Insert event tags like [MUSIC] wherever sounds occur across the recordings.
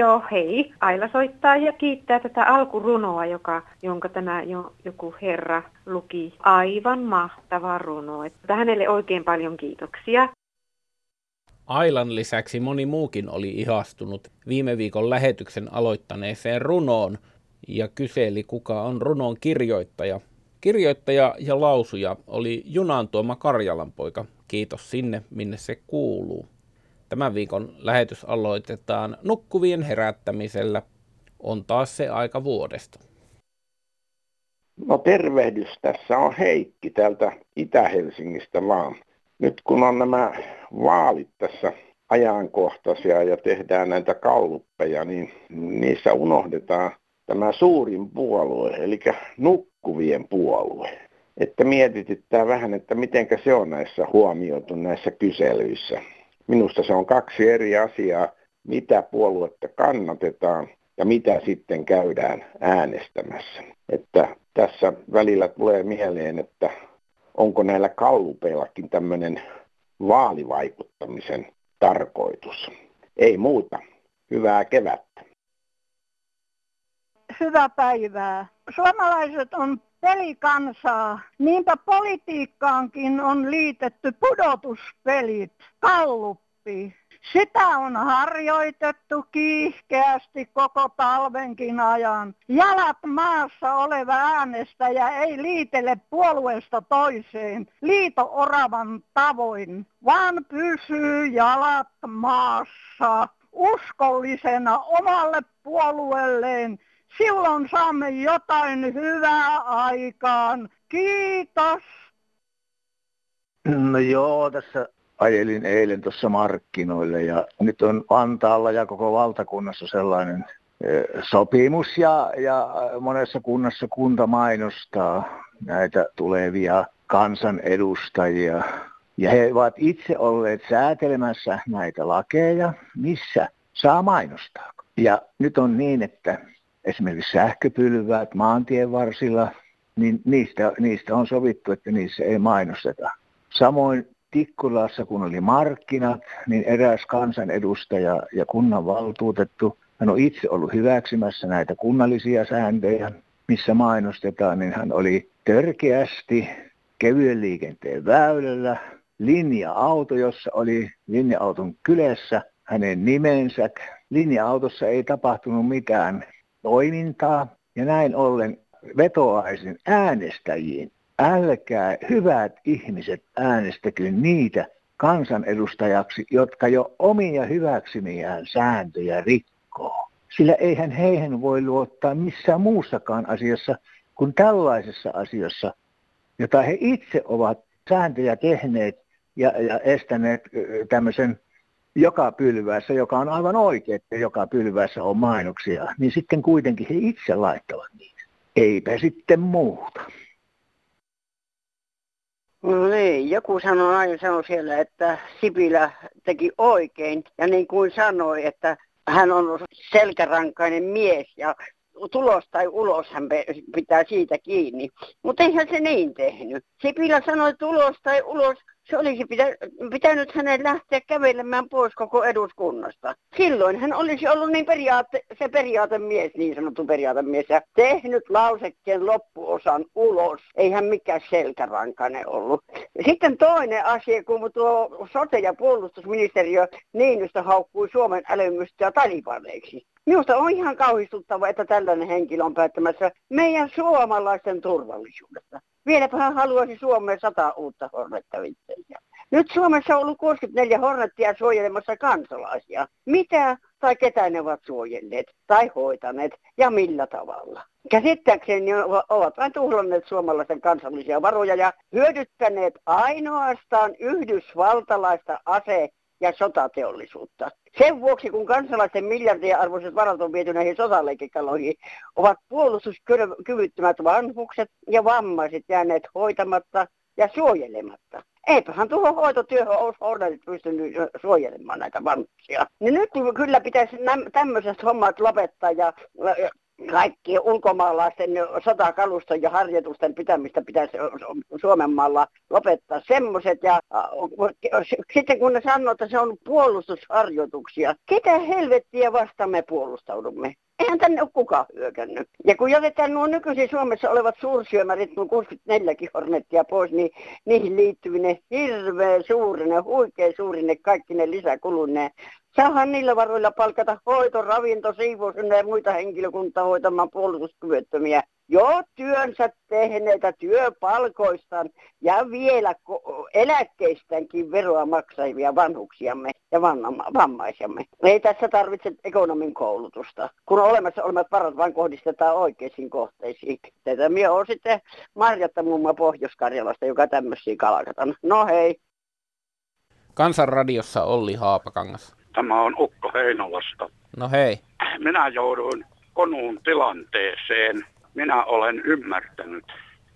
Joo, hei. Aila soittaa ja kiittää tätä alkurunoa, joka, jonka tämä jo, joku herra luki. Aivan mahtava runo. Että hänelle oikein paljon kiitoksia. Ailan lisäksi moni muukin oli ihastunut viime viikon lähetyksen aloittaneeseen runoon ja kyseli, kuka on runon kirjoittaja. Kirjoittaja ja lausuja oli Junan Tuoma Karjalan poika. Kiitos sinne, minne se kuuluu. Tämän viikon lähetys aloitetaan nukkuvien herättämisellä. On taas se aika vuodesta. No tervehdys, tässä on Heikki täältä Itä-Helsingistä vaan. Nyt kun on nämä vaalit tässä ajankohtaisia ja tehdään näitä kalluppeja, niin niissä unohdetaan tämä suurin puolue, eli nukkuvien puolue. Että mietityttää vähän, että miten se on näissä huomioitu näissä kyselyissä. Minusta se on kaksi eri asiaa, mitä puoluetta kannatetaan ja mitä sitten käydään äänestämässä. Että tässä välillä tulee mieleen, että onko näillä kallupeillakin tämmöinen vaalivaikuttamisen tarkoitus. Ei muuta. Hyvää kevättä. Hyvää päivää. Suomalaiset on pelikansaa. Niinpä politiikkaankin on liitetty pudotuspelit, kalluppi. Sitä on harjoitettu kiihkeästi koko talvenkin ajan. Jalat maassa oleva äänestäjä ei liitele puolueesta toiseen liito-oravan tavoin, vaan pysyy jalat maassa uskollisena omalle puolueelleen Silloin saamme jotain hyvää aikaan. Kiitos. No joo, tässä ajelin eilen tuossa markkinoille ja nyt on Vantaalla ja koko valtakunnassa sellainen eh, sopimus ja, ja monessa kunnassa kunta mainostaa näitä tulevia kansanedustajia. Ja he ovat itse olleet säätelemässä näitä lakeja, missä saa mainostaa. Ja nyt on niin, että esimerkiksi sähköpylväät maantien varsilla, niin niistä, niistä on sovittu, että niissä ei mainosteta. Samoin Tikkulassa, kun oli markkinat, niin eräs kansanedustaja ja kunnanvaltuutettu, hän on itse ollut hyväksymässä näitä kunnallisia sääntöjä, missä mainostetaan, niin hän oli törkeästi kevyen liikenteen väylällä, linja-auto, jossa oli linja-auton kylässä hänen nimensä. Linja-autossa ei tapahtunut mitään toimintaa ja näin ollen vetoaisin äänestäjiin, älkää hyvät ihmiset äänestäkö niitä kansanedustajaksi, jotka jo omia hyväksymiään sääntöjä rikkoo. Sillä eihän heihin voi luottaa missään muussakaan asiassa kuin tällaisessa asiassa, jota he itse ovat sääntöjä tehneet ja, ja estäneet tämmöisen joka pylvässä, joka on aivan oikein, että joka pylvässä on mainoksia, niin sitten kuitenkin he itse laittavat niitä. Eipä sitten muuta. No niin, joku sanoi aina sanoi siellä, että Sipilä teki oikein. Ja niin kuin sanoi, että hän on selkärankainen mies ja tulos tai ulos hän pitää siitä kiinni. Mutta eihän se niin tehnyt. Sipilä sanoi tulos tai ulos, se olisi pitänyt hänen lähteä kävelemään pois koko eduskunnasta. Silloin hän olisi ollut niin periaate, se periaatemies, niin sanottu periaatemies, ja tehnyt lausekkeen loppuosan ulos. Eihän mikään selkärankainen ollut. Sitten toinen asia, kun tuo sote- ja puolustusministeriö Niinystö haukkui Suomen älymystä ja talibaneiksi. Minusta on ihan kauhistuttava, että tällainen henkilö on päättämässä meidän suomalaisten turvallisuudesta. Vieläpä hän haluaisi Suomeen sata uutta hornettavitteja. Nyt Suomessa on ollut 64 hornettia suojelemassa kansalaisia. Mitä tai ketä ne ovat suojelleet tai hoitaneet ja millä tavalla. Käsittääkseni ovat vain tuhlanneet suomalaisten kansallisia varoja ja hyödyttäneet ainoastaan yhdysvaltalaista ase- ja sotateollisuutta. Sen vuoksi, kun kansalaisten miljardien arvoiset varat on viety näihin sotaleikekaloihin, ovat puolustuskyvyttömät vanhukset ja vammaiset jääneet hoitamatta ja suojelematta. Eipähän tuohon hoitotyöhön olisi Hornetit pystynyt suojelemaan näitä vanhuksia. Niin nyt kyllä pitäisi tämmöiset hommat lopettaa ja kaikki ulkomaalaisten sotakaluston ja harjoitusten pitämistä pitäisi Suomen maalla lopettaa semmoiset. Ja sitten kun ne sanoo, että se on puolustusharjoituksia, ketä helvettiä vastaan me puolustaudumme? Eihän tänne ole kukaan hyökännyt. Ja kun jätetään nuo nykyisin Suomessa olevat suursyömärit, nuo 64 hornettia pois, niin niihin liittyy ne hirveän suurine, huikean suurine kaikki ne lisäkulunne. Saahan niillä varoilla palkata hoito, ravinto, siivous ja muita henkilökuntaa hoitamaan puolustuskyvyttömiä jo työnsä tehneitä työpalkoistaan ja vielä eläkkeistäänkin veroa maksavia vanhuksiamme ja vammaisiamme. Ei tässä tarvitse ekonomin koulutusta, kun olemassa olemat varat vain kohdistetaan oikeisiin kohteisiin. Tätä minä olen sitten Marjatta muun Pohjois-Karjalasta, joka tämmöisiä kalkatan. No hei. Kansanradiossa Olli Haapakangas. Tämä on Ukko Heinolasta. No hei. Minä jouduin konuun tilanteeseen. Minä olen ymmärtänyt,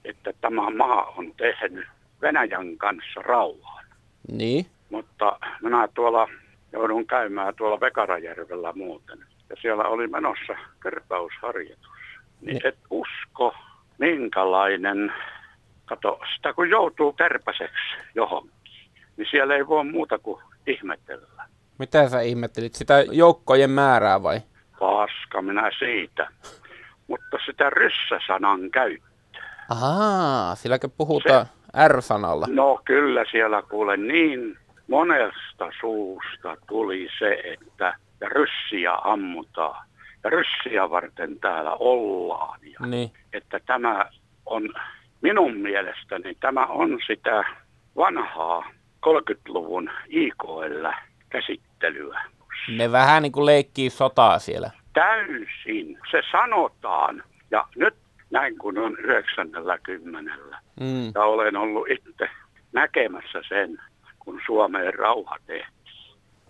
että tämä maa on tehnyt Venäjän kanssa rauhan. Niin. Mutta minä tuolla joudun käymään tuolla Vekarajärvellä muuten. Ja siellä oli menossa kertausharjoitus. Niin, niin. et usko, minkälainen, kato, sitä kun joutuu kärpäseksi johonkin, niin siellä ei voi muuta kuin ihmetellä. Mitä sä ihmettelit? Sitä joukkojen määrää vai? Paska minä siitä. Mutta sitä ryssäsanan käyttöä. Ahaa, silläkö puhutaan se, R-sanalla? No kyllä siellä kuule niin monesta suusta tuli se, että ja ryssiä ammutaan. Ja ryssiä varten täällä ollaan. Ja niin. Että tämä on minun mielestäni tämä on sitä vanhaa 30-luvun IKL käsittelyä. Ne vähän niin kuin leikkii sotaa siellä. Täysin. Se sanotaan. Ja nyt näin kun on 90. Mm. Ja olen ollut itse näkemässä sen, kun Suomeen rauha tehtiin.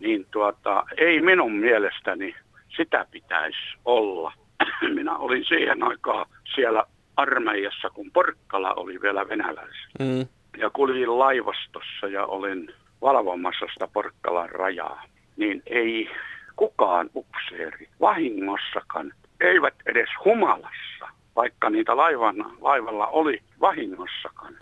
Niin tuota, ei minun mielestäni sitä pitäisi olla. [CLEARS THROAT] Minä olin siihen aikaan siellä armeijassa, kun Porkkala oli vielä venäläisen. Mm. Ja kuljin laivastossa ja olin valvomassa sitä Porkkalan rajaa, niin ei kukaan upseeri vahingossakaan, eivät edes humalassa, vaikka niitä laivan, laivalla oli vahingossakaan.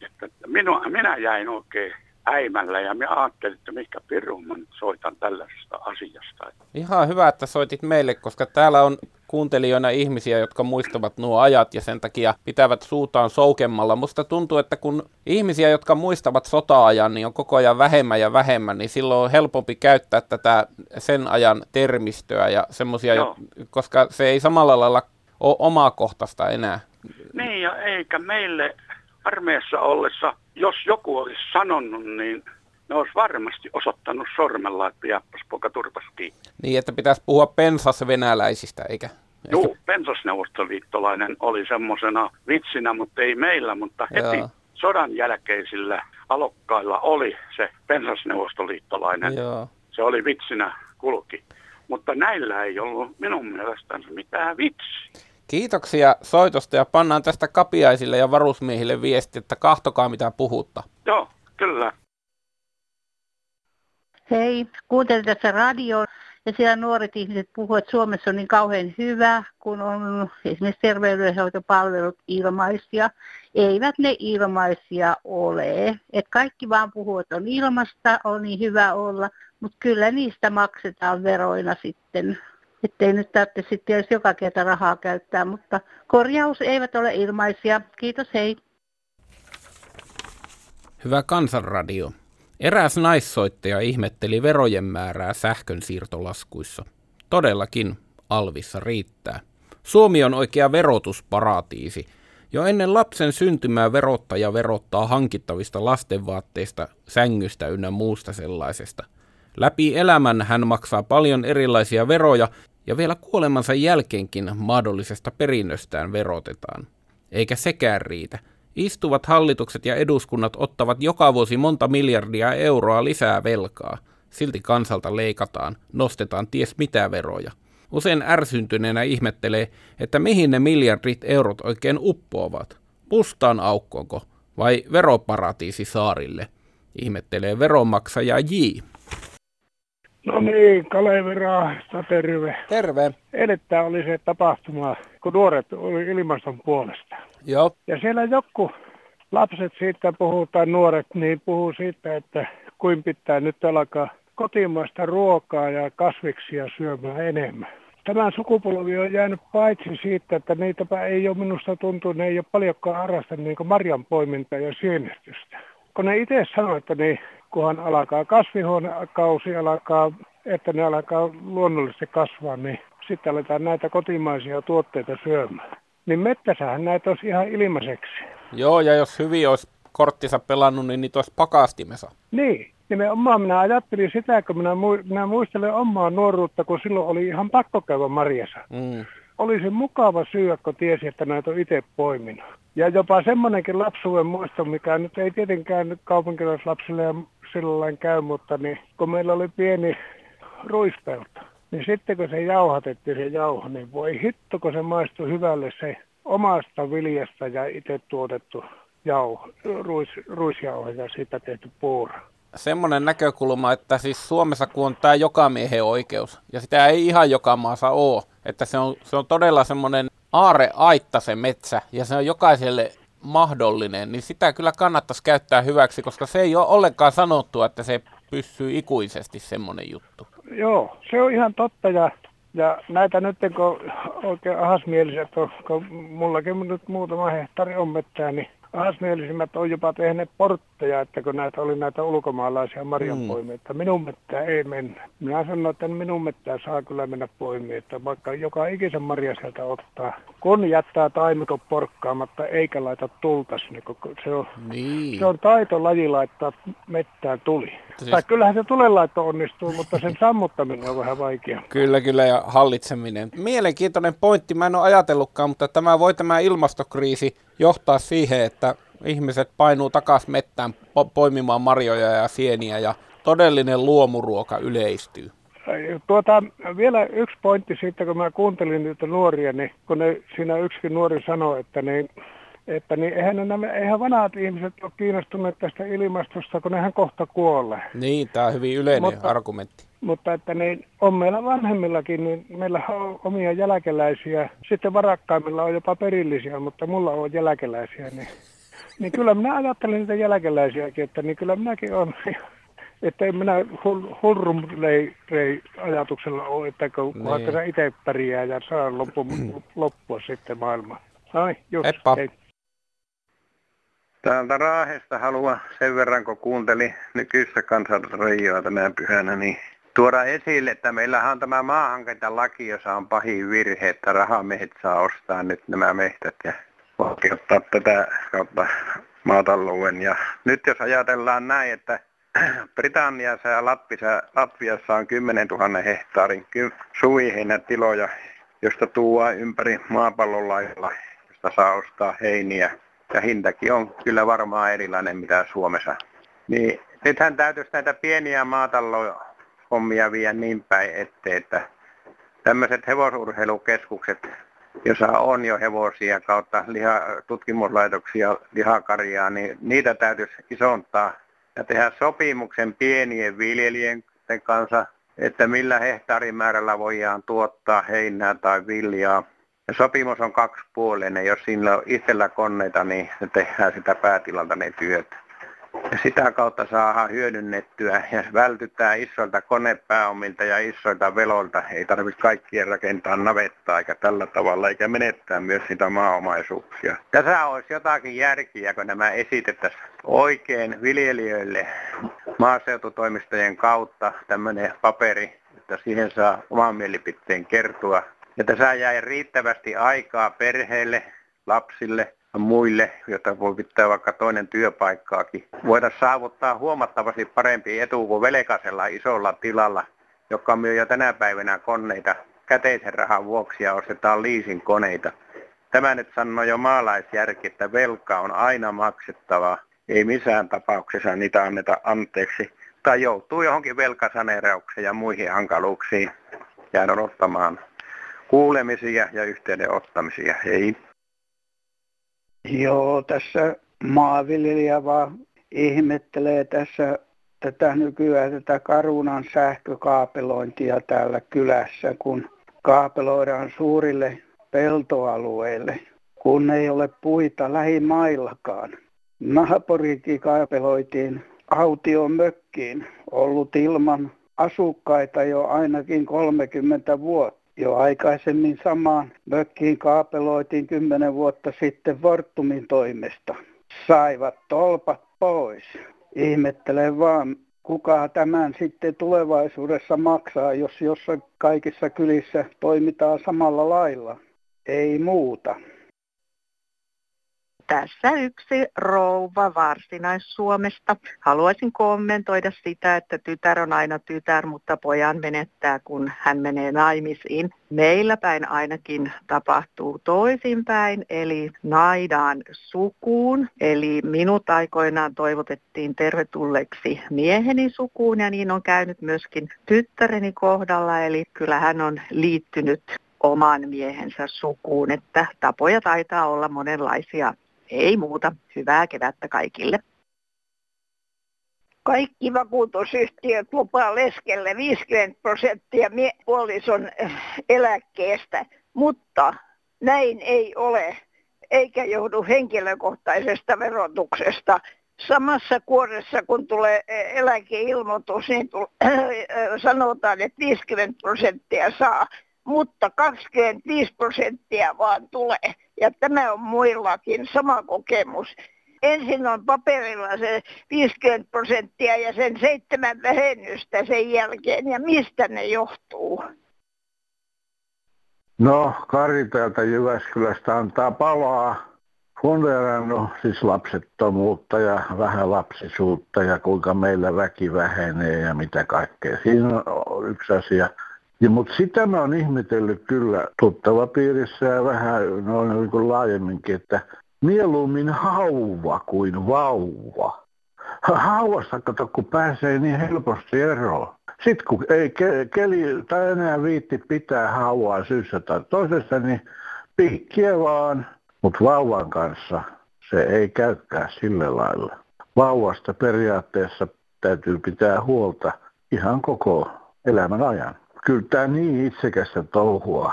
Että minua, minä jäin oikein äimällä ja minä ajattelin, että mikä pirun soitan tällaisesta asiasta. Ihan hyvä, että soitit meille, koska täällä on kuuntelijoina ihmisiä, jotka muistavat nuo ajat ja sen takia pitävät suutaan soukemmalla. Musta tuntuu, että kun ihmisiä, jotka muistavat sota-ajan, niin on koko ajan vähemmän ja vähemmän, niin silloin on helpompi käyttää tätä sen ajan termistöä ja semmoisia, koska se ei samalla lailla ole omakohtaista enää. Niin ja eikä meille armeijassa ollessa, jos joku olisi sanonut, niin ne olisi varmasti osoittanut sormella, että jääpäs poika turpas. Niin, että pitäisi puhua pensas venäläisistä, eikä? Joo, pensasneuvostoliittolainen oli semmoisena vitsinä, mutta ei meillä, mutta heti Joo. sodan jälkeisillä alokkailla oli se pensasneuvostoliittolainen. Joo. Se oli vitsinä kulki. Mutta näillä ei ollut minun mielestäni mitään vitsi. Kiitoksia soitosta ja pannaan tästä kapiaisille ja varusmiehille viesti, että kahtokaa mitä puhutta. Joo, kyllä. Hei, kuuntelin tässä radio ja siellä nuoret ihmiset puhuvat, että Suomessa on niin kauhean hyvä, kun on esimerkiksi terveydenhoitopalvelut ilmaisia. Eivät ne ilmaisia ole. Et kaikki vaan puhuvat, että on ilmasta, on niin hyvä olla, mutta kyllä niistä maksetaan veroina sitten. Että ei nyt tarvitse sitten edes joka kerta rahaa käyttää, mutta korjaus eivät ole ilmaisia. Kiitos, hei. Hyvä kansanradio. Eräs naissoittaja ihmetteli verojen määrää sähkön siirtolaskuissa. Todellakin, Alvissa riittää. Suomi on oikea verotusparatiisi. Jo ennen lapsen syntymää verottaja verottaa hankittavista lastenvaatteista, sängystä ynnä muusta sellaisesta. Läpi elämän hän maksaa paljon erilaisia veroja ja vielä kuolemansa jälkeenkin mahdollisesta perinnöstään verotetaan. Eikä sekään riitä – Istuvat hallitukset ja eduskunnat ottavat joka vuosi monta miljardia euroa lisää velkaa. Silti kansalta leikataan, nostetaan ties mitä veroja. Usein ärsyntyneenä ihmettelee, että mihin ne miljardit eurot oikein uppoavat. Pustaan aukkoonko vai veroparatiisi saarille? Ihmettelee veronmaksaja J. No niin, Kalevi Raahesta, terve. Terve. Eilettä oli se tapahtuma, kun nuoret oli ilmaston puolesta. Joo. Ja siellä joku lapset siitä puhuu, tai nuoret, niin puhuu siitä, että kuin pitää nyt alkaa kotimaista ruokaa ja kasviksia syömään enemmän. Tämä sukupolvi on jäänyt paitsi siitä, että niitäpä ei ole minusta tuntuu, ne ei ole paljonkaan harrastanut niin marjan poimintaa ja sienestystä. Kun ne itse sanoo, että niin, kunhan alkaa kasvihuonekausi, alkaa, että ne alkaa luonnollisesti kasvaa, niin sitten aletaan näitä kotimaisia tuotteita syömään. Niin mettäsähän näitä olisi ihan ilmaiseksi. Joo, ja jos hyvin olisi korttinsa pelannut, niin niitä olisi pakastimessa. Niin, nimenomaan minä ajattelin sitä, kun minä, minä muistelen omaa nuoruutta, kun silloin oli ihan pakko käydä marjassa. Mm. Olisi mukava syödä, kun tiesi, että näitä on itse poiminut. Ja jopa semmoinenkin lapsuuden muisto, mikä nyt ei tietenkään nyt kaupunkilaislapsille ja sillä käy, mutta niin, kun meillä oli pieni ruispelto, niin sitten kun se jauhatettiin se jauho, niin voi hitto, kun se maistui hyvälle se omasta viljasta ja itse tuotettu jauho, ruis, ruisjauho ja siitä tehty puura. Semmoinen näkökulma, että siis Suomessa kun on tämä joka miehen oikeus, ja sitä ei ihan joka maassa ole, että se on, se on todella semmoinen aare aitta se metsä, ja se on jokaiselle mahdollinen, niin sitä kyllä kannattaisi käyttää hyväksi, koska se ei ole ollenkaan sanottu, että se pysyy ikuisesti semmoinen juttu. Joo, se on ihan totta, ja, ja näitä nyt kun oikein ahasmieliset on, kun mullakin nyt muutama hehtaari on mettää, niin ahasmielisimmät on jopa tehneet portteja, että kun näitä oli näitä ulkomaalaisia marjanpoimia, mm. että minun mettää ei mennä. Minä sanoin, että minun mettää saa kyllä mennä poimiin, että vaikka joka ikisen marja sieltä ottaa, kun jättää taimikon porkkaamatta eikä laita tultas, niin se on, niin. se on taitolaji laittaa mettään tuli. Siis... Tai kyllähän se tulelaitto onnistuu, mutta sen sammuttaminen on vähän vaikea. Kyllä, kyllä, ja hallitseminen. Mielenkiintoinen pointti, mä en ole ajatellutkaan, mutta tämä voi tämä ilmastokriisi johtaa siihen, että ihmiset painuu takaisin mettään po- poimimaan marjoja ja sieniä ja todellinen luomuruoka yleistyy. Tuota, vielä yksi pointti siitä, kun mä kuuntelin niitä nuoria, niin kun ne, siinä yksikin nuori sanoi, että niin, että niin eihän, nämä, eihän vanhat ihmiset ole kiinnostuneet tästä ilmastosta, kun nehän kohta kuolee. Niin, tämä on hyvin yleinen mutta, argumentti. Mutta että niin, on meillä vanhemmillakin, niin meillä on omia jälkeläisiä. Sitten varakkaimmilla on jopa perillisiä, mutta mulla on jälkeläisiä. Niin, niin kyllä minä ajattelen niitä jälkeläisiäkin, että niin kyllä minäkin on [LAUGHS] että en minä hurrum rei, rei ajatuksella ole, että kun niin. itse pärjää ja saa loppu, [CLEARS THROAT] loppua sitten maailma. Ai, just, Heppa. Hei. Täältä Raahesta haluan sen verran, kun kuuntelin nykyistä kansanradioa tänä pyhänä, niin tuoda esille, että meillähän on tämä maahankintalaki, jossa on pahin virhe, että rahamiehet saa ostaa nyt nämä mehtät ja vaikeuttaa tätä kautta maatalouden. Ja nyt jos ajatellaan näin, että Britanniassa ja Lappissa, Latviassa on 10 000 hehtaarin suviheinätiloja, josta tuodaan ympäri maapallon lailla, josta saa ostaa heiniä. Ja hintakin on kyllä varmaan erilainen mitä Suomessa. Niin nythän täytyisi näitä pieniä maatalohommia viedä niin päin ettei, että tämmöiset hevosurheilukeskukset, jossa on jo hevosia kautta liha, tutkimuslaitoksia, lihakarjaa, niin niitä täytyisi isontaa ja tehdä sopimuksen pienien viljelijien kanssa, että millä hehtaarimäärällä voidaan tuottaa heinää tai viljaa. Ja sopimus on kaksipuolinen. Jos siinä on itsellä koneita, niin tehdään sitä päätilalta ne työt. Sitä kautta saadaan hyödynnettyä ja vältytään isoilta konepääomilta ja isoilta veloilta. Ei tarvitse kaikkien rakentaa navettaa eikä tällä tavalla, eikä menettää myös sitä maaomaisuuksia. Tässä olisi jotakin järkiä, kun nämä esitettäisiin oikein viljelijöille maaseututoimistojen kautta tämmöinen paperi, että siihen saa oman mielipiteen kertoa. Ja tässä jäi riittävästi aikaa perheille, lapsille, muille, joita voi pitää vaikka toinen työpaikkaakin. Voidaan saavuttaa huomattavasti parempi etu kuin velkaisella isolla tilalla, joka myy jo tänä päivänä koneita käteisen rahan vuoksi ja ostetaan leasing koneita. Tämä nyt sanoo jo maalaisjärki, että velka on aina maksettava. Ei missään tapauksessa niitä anneta anteeksi. Tai joutuu johonkin velkasaneeraukseen ja muihin hankaluuksiin jäädä odottamaan kuulemisia ja yhteydenottamisia. Ei. Joo, tässä maanviljelijä vaan ihmettelee tässä tätä nykyään tätä Karunan sähkökaapelointia täällä kylässä, kun kaapeloidaan suurille peltoalueille, kun ei ole puita lähimaillakaan. Naapurikin kaapeloitiin aution mökkiin, ollut ilman asukkaita jo ainakin 30 vuotta. Jo aikaisemmin samaan mökkiin kaapeloitiin 10 vuotta sitten Fortumin toimesta. Saivat tolpat pois. Ihmettelen vaan, kuka tämän sitten tulevaisuudessa maksaa, jos jossain kaikissa kylissä toimitaan samalla lailla. Ei muuta. Tässä yksi rouva Varsinais-Suomesta. Haluaisin kommentoida sitä, että tytär on aina tytär, mutta pojan menettää, kun hän menee naimisiin. Meillä päin ainakin tapahtuu toisinpäin, eli naidaan sukuun. Eli minut aikoinaan toivotettiin tervetulleeksi mieheni sukuun ja niin on käynyt myöskin tyttäreni kohdalla. Eli kyllä hän on liittynyt oman miehensä sukuun, että tapoja taitaa olla monenlaisia ei muuta. Hyvää kevättä kaikille. Kaikki vakuutusyhtiöt lupaa leskelle 50 prosenttia puolison eh, eläkkeestä, mutta näin ei ole, eikä johdu henkilökohtaisesta verotuksesta. Samassa kuoressa, kun tulee eh, eläkeilmoitus, niin eh, [CLEARS THROAT] sanotaan, että 50 prosenttia saa mutta 25 prosenttia vaan tulee. Ja tämä on muillakin sama kokemus. Ensin on paperilla se 50 prosenttia ja sen seitsemän vähennystä sen jälkeen. Ja mistä ne johtuu? No, Kari täältä Jyväskylästä antaa palaa. No, siis lapsettomuutta ja vähän lapsisuutta ja kuinka meillä väki vähenee ja mitä kaikkea. Siinä on yksi asia. Ja, mutta sitä mä oon ihmetellyt kyllä tuttava piirissä ja vähän noin niin kuin laajemminkin, että mieluummin hauva kuin vauva. Hauvasta kato, kun pääsee niin helposti eroon. Sitten kun ei ke- keli tai enää viitti pitää hauvaa syyssä tai toisessa, niin piikkiä vaan. Mutta vauvan kanssa se ei käykään sillä lailla. Vauvasta periaatteessa täytyy pitää huolta ihan koko elämän ajan kyllä tämä niin itsekästä touhua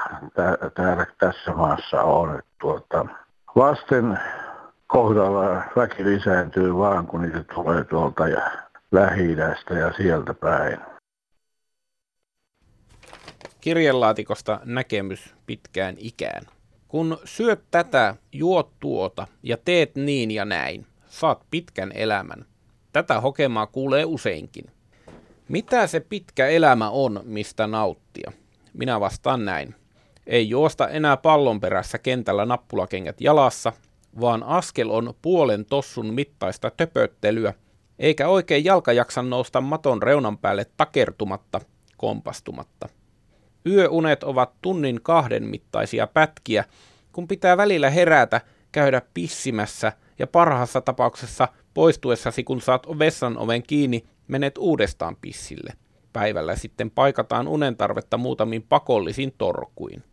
täällä tässä maassa on. Tuota, lasten kohdalla väki lisääntyy vaan, kun niitä tulee tuolta ja lähi ja sieltä päin. Kirjelaatikosta näkemys pitkään ikään. Kun syöt tätä, juot tuota ja teet niin ja näin, saat pitkän elämän. Tätä hokemaa kuulee useinkin. Mitä se pitkä elämä on, mistä nauttia? Minä vastaan näin. Ei juosta enää pallon perässä kentällä nappulakengät jalassa, vaan askel on puolen tossun mittaista töpöttelyä, eikä oikein jalka jaksa nousta maton reunan päälle takertumatta, kompastumatta. Yöunet ovat tunnin kahden mittaisia pätkiä, kun pitää välillä herätä, käydä pissimässä ja parhaassa tapauksessa poistuessasi, kun saat vessan oven kiinni, menet uudestaan pissille. Päivällä sitten paikataan unen tarvetta muutamin pakollisin torkuin.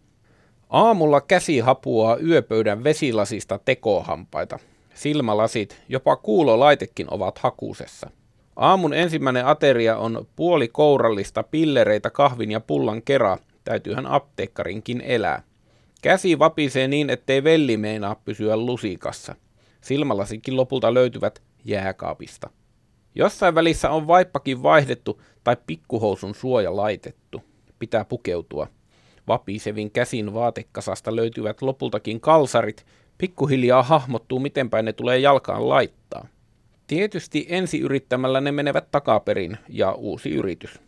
Aamulla käsi hapuaa yöpöydän vesilasista tekohampaita. Silmälasit, jopa kuulolaitekin ovat hakusessa. Aamun ensimmäinen ateria on puoli kourallista pillereitä kahvin ja pullan kera, täytyyhän apteekkarinkin elää. Käsi vapisee niin, ettei velli meinaa pysyä lusikassa. Silmälasikin lopulta löytyvät jääkaapista. Jossain välissä on vaippakin vaihdettu tai pikkuhousun suoja laitettu. Pitää pukeutua. Vapisevin käsin vaatekasasta löytyvät lopultakin kalsarit. Pikkuhiljaa hahmottuu, miten päin ne tulee jalkaan laittaa. Tietysti ensi yrittämällä ne menevät takaperin ja uusi yritys.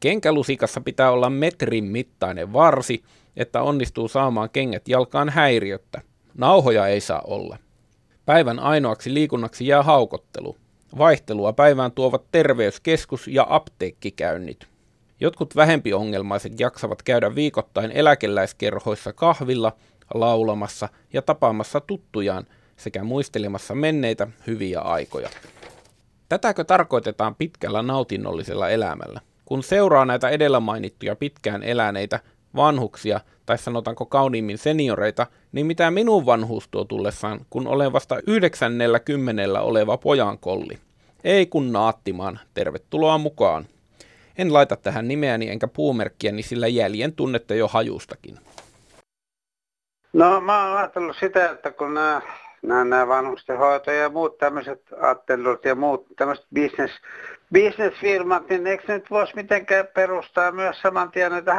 Kenkälusikassa pitää olla metrin mittainen varsi, että onnistuu saamaan kengät jalkaan häiriöttä. Nauhoja ei saa olla. Päivän ainoaksi liikunnaksi jää haukottelu. Vaihtelua päivään tuovat terveyskeskus- ja apteekkikäynnit. Jotkut vähempi ongelmaiset jaksavat käydä viikoittain eläkeläiskerhoissa kahvilla, laulamassa ja tapaamassa tuttujaan sekä muistelemassa menneitä hyviä aikoja. Tätäkö tarkoitetaan pitkällä nautinnollisella elämällä? Kun seuraa näitä edellä mainittuja pitkään eläneitä, vanhuksia tai sanotaanko kauniimmin senioreita, niin mitä minun vanhuus tuo tullessaan, kun olen vasta 90 oleva pojankolli. Ei kun naattimaan. Tervetuloa mukaan. En laita tähän nimeäni enkä puumerkkiäni, sillä jäljen tunnette jo hajustakin. No mä oon ajatellut sitä, että kun nämä, nämä, nämä vanhustenhoito ja muut tämmöiset attelut ja muut tämmöiset business, businessfirmat, niin eikö nyt voisi mitenkään perustaa myös saman tien näitä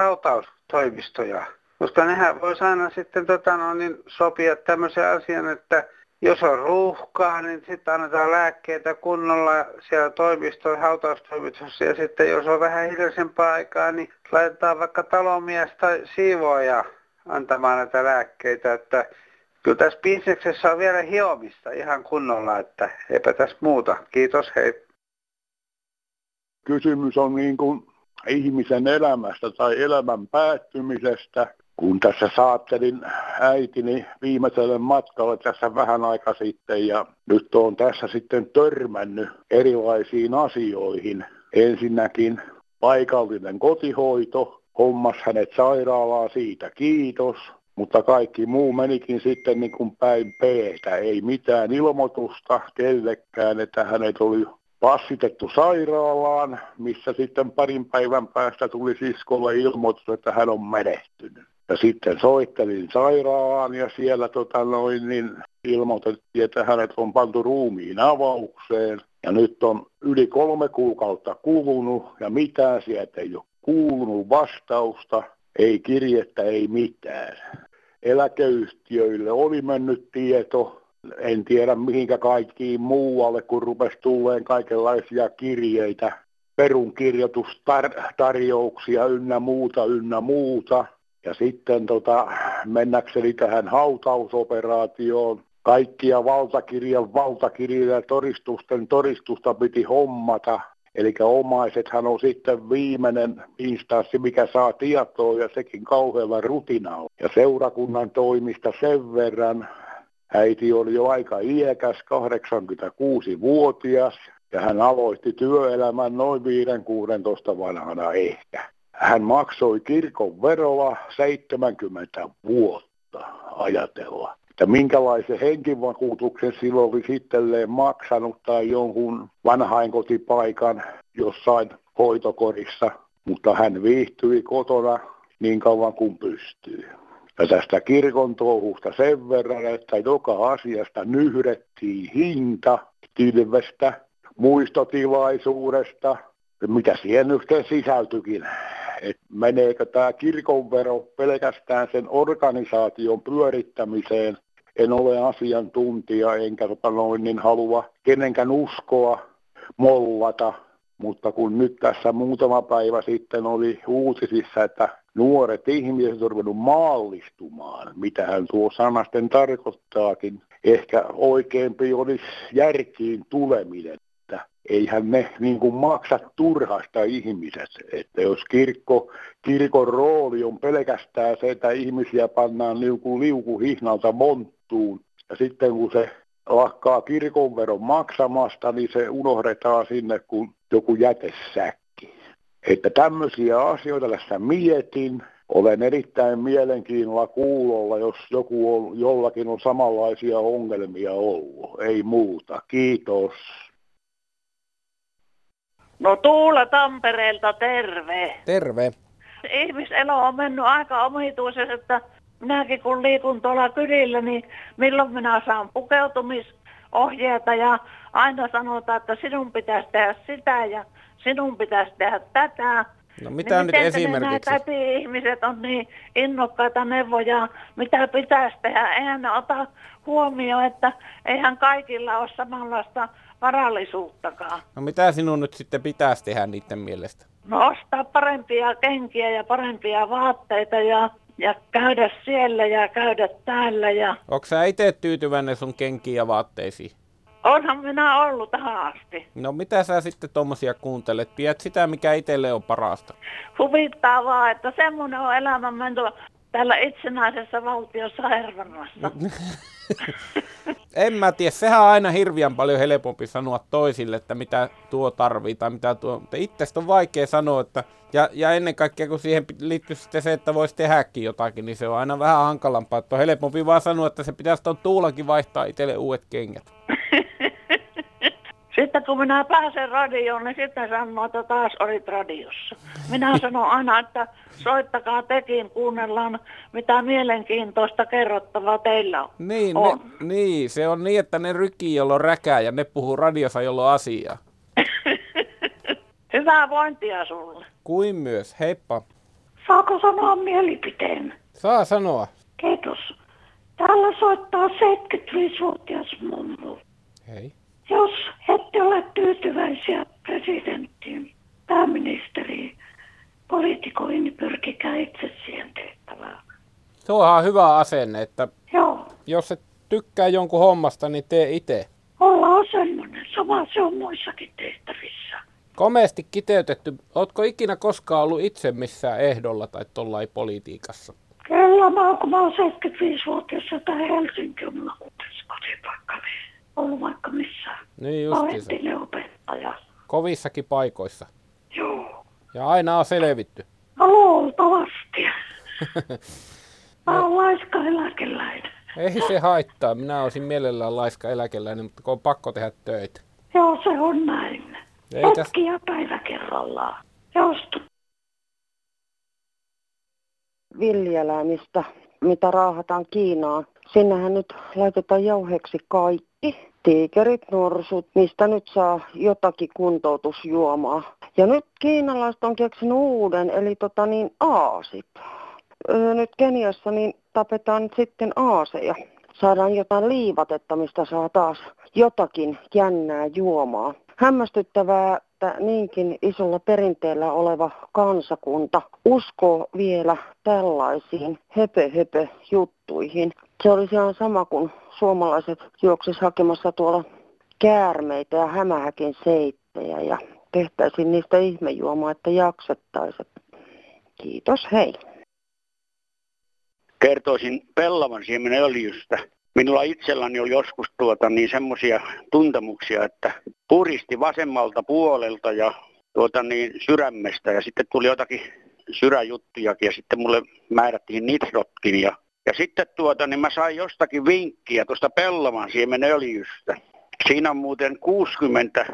hautaustoimistoja? Koska nehän voisi aina sitten tota, no, niin sopia tämmöisen asian, että jos on ruuhkaa, niin sitten annetaan lääkkeitä kunnolla siellä toimistossa, hautaustoimistossa. Ja sitten jos on vähän hiljaisempaa aikaa, niin laitetaan vaikka talonmies tai siivoaja antamaan näitä lääkkeitä. Että kyllä tässä bisneksessä on vielä hiomista ihan kunnolla, että eipä tässä muuta. Kiitos, hei. Kysymys on niin kuin ihmisen elämästä tai elämän päättymisestä kun tässä saattelin äitini viimeiselle matkalle tässä vähän aika sitten ja nyt on tässä sitten törmännyt erilaisiin asioihin. Ensinnäkin paikallinen kotihoito, hommas hänet sairaalaan siitä, kiitos. Mutta kaikki muu menikin sitten niin kuin päin peetä. Ei mitään ilmoitusta kellekään, että hänet oli passitettu sairaalaan, missä sitten parin päivän päästä tuli siskolle ilmoitus, että hän on menehtynyt. Ja sitten soittelin sairaalaan ja siellä tota noin, niin ilmoitettiin, että hänet on pantu ruumiin avaukseen. Ja nyt on yli kolme kuukautta kulunut ja mitään sieltä ei ole kuulunut vastausta, ei kirjettä, ei mitään. Eläkeyhtiöille oli mennyt tieto, en tiedä mihinkä kaikkiin muualle, kun rupesi tulleen kaikenlaisia kirjeitä, perunkirjoitustarjouksia ynnä muuta, ynnä muuta. Ja sitten tota, mennäkseni tähän hautausoperaatioon, kaikkia valtakirjan valtakirjoja ja todistusten todistusta piti hommata. Eli omaisethan on sitten viimeinen instanssi, mikä saa tietoa ja sekin kauhealla rutinalla. Ja seurakunnan toimista sen verran, äiti oli jo aika iäkäs, 86-vuotias, ja hän aloitti työelämän noin 5-16 vanhana ehkä. Hän maksoi kirkon veroa 70 vuotta ajatella. Että minkälaisen henkivakuutuksen silloin olisi itselleen maksanut tai jonkun vanhainkotipaikan jossain hoitokorissa, mutta hän viihtyi kotona niin kauan kuin pystyy. Ja tästä kirkon touhusta sen verran, että joka asiasta nyhdettiin hinta tilvestä, muistotilaisuudesta, mitä siihen nyt sisältyikin? Että meneekö tämä kirkonvero pelkästään sen organisaation pyörittämiseen. En ole asiantuntija enkä tota noin, niin halua kenenkään uskoa mollata, mutta kun nyt tässä muutama päivä sitten oli uutisissa, että nuoret ihmiset ovat ruvennut maallistumaan, mitä hän tuo sanasten tarkoittaakin. Ehkä oikeampi olisi järkiin tuleminen eihän ne niin kuin maksa turhasta ihmiset. Että jos kirkko, kirkon rooli on pelkästään se, että ihmisiä pannaan liuku, liukuhihnalta monttuun, ja sitten kun se lakkaa kirkonveron maksamasta, niin se unohdetaan sinne kuin joku jätesäkki. Että tämmöisiä asioita tässä mietin. Olen erittäin mielenkiinnolla kuulolla, jos joku on, jollakin on samanlaisia ongelmia ollut. Ei muuta. Kiitos. No Tuula Tampereelta terve. Terve. Ihmiselo on mennyt aika omituisesti, että minäkin kun liikun tuolla kylillä, niin milloin minä saan pukeutumisohjeita ja aina sanotaan, että sinun pitäisi tehdä sitä ja sinun pitäisi tehdä tätä. No mitä niin nyt esimerkiksi? Nämä ihmiset on niin innokkaita neuvoja, mitä pitäisi tehdä. Eihän ne ota huomioon, että eihän kaikilla ole samanlaista varallisuuttakaan. No mitä sinun nyt sitten pitäisi tehdä niiden mielestä? No ostaa parempia kenkiä ja parempia vaatteita ja, ja käydä siellä ja käydä täällä. Ja... Onko sä itse tyytyväinen sun kenkiin ja vaatteisiin? Onhan minä ollut tähän asti. No mitä sä sitten tuommoisia kuuntelet? Pidät sitä, mikä itselle on parasta? Huvittaa vaan, että semmoinen on elämä menty täällä itsenäisessä valtiossa Hervannassa. [LAUGHS] en mä tiedä, sehän on aina hirviän paljon helpompi sanoa toisille, että mitä tuo tarvii tai mitä tuo, mutta itsestä on vaikea sanoa, että ja, ja ennen kaikkea kun siihen liittyy sitten se, että voisi tehdäkin jotakin, niin se on aina vähän hankalampaa, että on helpompi vaan sanoa, että se pitäisi tuon tuulakin vaihtaa itselle uudet kengät. [LAUGHS] Sitten kun minä pääsen radioon, niin sitten sanoo, että taas olit radiossa. Minä [LAUGHS] sanon aina, että soittakaa tekin, kuunnellaan mitä mielenkiintoista kerrottavaa teillä on. Niin, on. Ne, niin, se on niin, että ne rykii, jolloin räkää ja ne puhuu radiossa, jolloin asiaa. [LAUGHS] Hyvää vointia sulle. Kuin myös, heippa. Saako sanoa mielipiteen? Saa sanoa. Kiitos. Täällä soittaa 75-vuotias mummu. Hei. Jos ette ole tyytyväisiä presidenttiin, pääministeriin, poliitikoihin, niin pyrkikää itse siihen tehtävään. Se on hyvä asenne, että Joo. jos et tykkää jonkun hommasta, niin tee itse. Ollaan semmoinen. Sama se on muissakin tehtävissä. Komeasti kiteytetty. Ootko ikinä koskaan ollut itse missään ehdolla tai tollain politiikassa? Kyllä, mä, kun mä oon 75-vuotias, että Helsinki on mulla kuudes kotipaikka, niin ollut vaikka missään. Niin Mä oon just entinen opettaja. Kovissakin paikoissa. Joo. Ja aina on selvitty. No luultavasti. [LAUGHS] Mä oon laiska eläkeläinen. Ei se haittaa. Minä olisin mielellään laiska eläkeläinen, mutta kun on pakko tehdä töitä. Joo, se on näin. Ei täs- Hetki ja päivä kerrallaan. Josta villieläimistä, mitä raahataan Kiinaan. Sinnehän nyt laitetaan jauheeksi kaikki. Tiikerit, norsut, mistä nyt saa jotakin kuntoutusjuomaa. Ja nyt kiinalaiset on keksinyt uuden, eli tota niin aasip. Öö, nyt Keniassa niin tapetaan sitten aaseja. Saadaan jotain liivatetta, mistä saa taas jotakin jännää juomaa. Hämmästyttävää, että niinkin isolla perinteellä oleva kansakunta uskoo vielä tällaisiin höpö höpö juttuihin. Se olisi ihan sama kuin suomalaiset juoksis hakemassa tuolla käärmeitä ja hämähäkin seittejä ja tehtäisiin niistä ihmejuomaa, että jaksettaisiin. Kiitos, hei. kertoisin pellavan siemenen öljystä. Minulla itselläni oli joskus tuota, niin semmoisia tuntemuksia, että puristi vasemmalta puolelta ja tuota, niin, sydämestä ja sitten tuli jotakin sydänjuttujakin ja sitten mulle määrättiin nitrotkin ja, ja sitten tuota, niin mä sain jostakin vinkkiä tuosta pellavan siemen öljystä. Siinä on muuten 60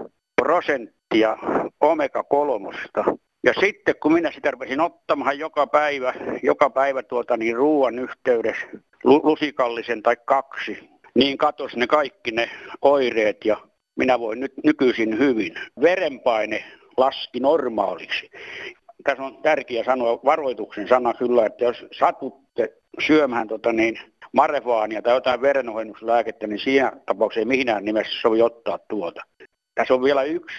prosenttia omega-kolmosta. Ja sitten kun minä sitä rupesin ottamaan joka päivä, joka päivä tuota niin ruoan yhteydessä, lu- lusikallisen tai kaksi, niin katos ne kaikki ne oireet ja minä voin nyt nykyisin hyvin. Verenpaine laski normaaliksi. Tässä on tärkeä sanoa varoituksen sana kyllä, että jos satutte syömään tota niin, marevaania tai jotain verenohennuslääkettä, niin siinä tapauksessa ei mihinään nimessä sovi ottaa tuota. Tässä on vielä yksi,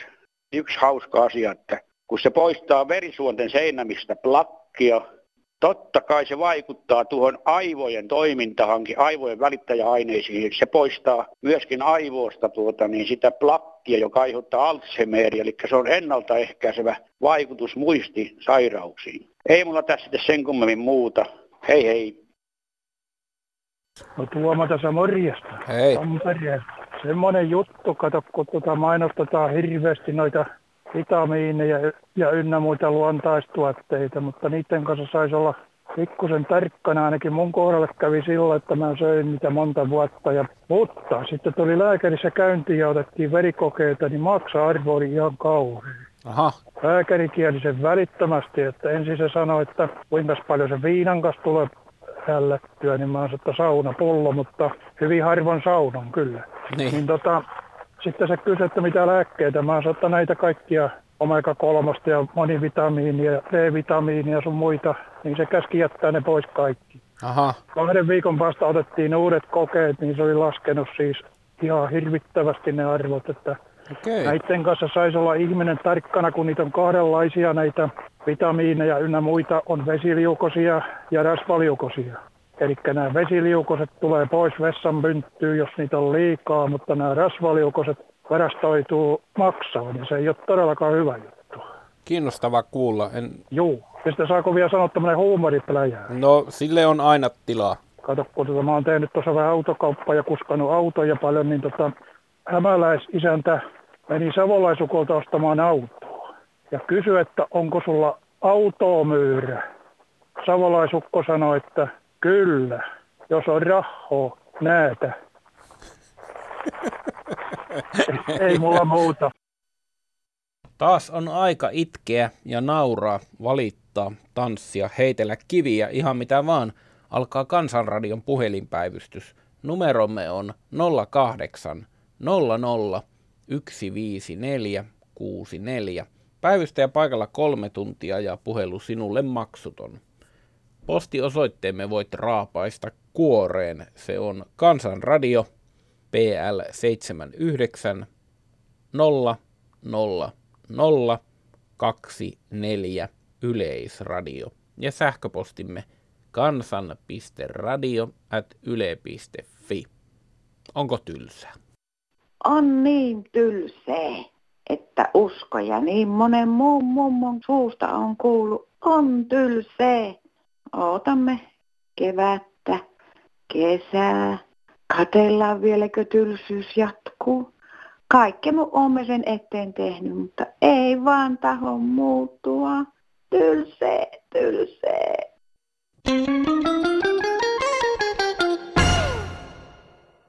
yksi hauska asia, että kun se poistaa verisuonten seinämistä plakkia, totta kai se vaikuttaa tuohon aivojen toimintahankin, aivojen välittäjäaineisiin. Se poistaa myöskin aivoista tuota, niin sitä plakkia, joka aiheuttaa Alzheimeria, eli se on ennaltaehkäisevä vaikutus muistisairauksiin. Ei mulla tässä sitten sen kummemmin muuta. Hei hei. No Tuomo tässä morjesta. Hei. Tampereelta. Semmoinen juttu, kato, kun tuota mainostetaan hirveästi noita vitamiineja ja ynnä muita luontaistuotteita, mutta niiden kanssa saisi olla pikkusen tarkkana. Ainakin mun kohdalle kävi silloin, että mä söin niitä monta vuotta. Ja, mutta sitten tuli lääkärissä käyntiin ja otettiin verikokeita, niin maksa-arvo oli ihan kauhean. Aha. Lääkäri kieli sen välittömästi, että ensin se sanoi, että kuinka paljon se viinan kanssa tulee hällättyä, niin mä sanoin, että saunapullo, mutta hyvin harvoin saunon kyllä. Niin. niin tota, sitten se kysyi, että mitä lääkkeitä. Mä sanoin, että näitä kaikkia omega-3 ja monivitamiinia D-vitamiinia ja sun muita, niin se käski jättää ne pois kaikki. Aha. Kahden viikon päästä otettiin uudet kokeet, niin se oli laskenut siis ihan hirvittävästi ne arvot, että Okei. näiden kanssa saisi olla ihminen tarkkana, kun niitä on kahdenlaisia näitä vitamiineja ynnä muita, on vesiliukosia ja rasvaliukosia. Eli nämä vesiliukoset tulee pois vessan pynttyyn, jos niitä on liikaa, mutta nämä rasvaliukoset varastoituu maksavan, ja se ei ole todellakaan hyvä juttu. Kiinnostava kuulla. En... Juu. Ja sitten saako vielä sanoa tämmöinen huumoripläjä. No, sille on aina tilaa. Kato, kun tota, mä oon tehnyt tuossa vähän autokauppaa ja kuskannut autoja paljon, niin tota, hämäläisisäntä meni savolaisukolta ostamaan autoa. Ja kysyi, että onko sulla autoa myyrä. Savolaisukko sanoi, että kyllä, jos on rahaa, näätä. Ei mulla muuta. Taas on aika itkeä ja nauraa, valittaa, tanssia, heitellä kiviä, ihan mitä vaan. Alkaa Kansanradion puhelinpäivystys. Numeromme on 08 00 154 64. Päivystäjä paikalla kolme tuntia ja puhelu sinulle maksuton. Postiosoitteemme voit raapaista kuoreen. Se on Kansanradio PL 79 0 0 0 2 4 Yleisradio ja sähköpostimme kansan.radio at yle.fi. Onko tylsää? On niin tylsää, että uskoja niin monen muun mummon suusta on kuullut. On tylsää. Ootamme kevättä, kesää. Katellaan vieläkö tylsyys jatkuu. Kaikki mun oon sen eteen tehnyt, mutta ei vaan taho muuttua. Tylsee, tylsee. you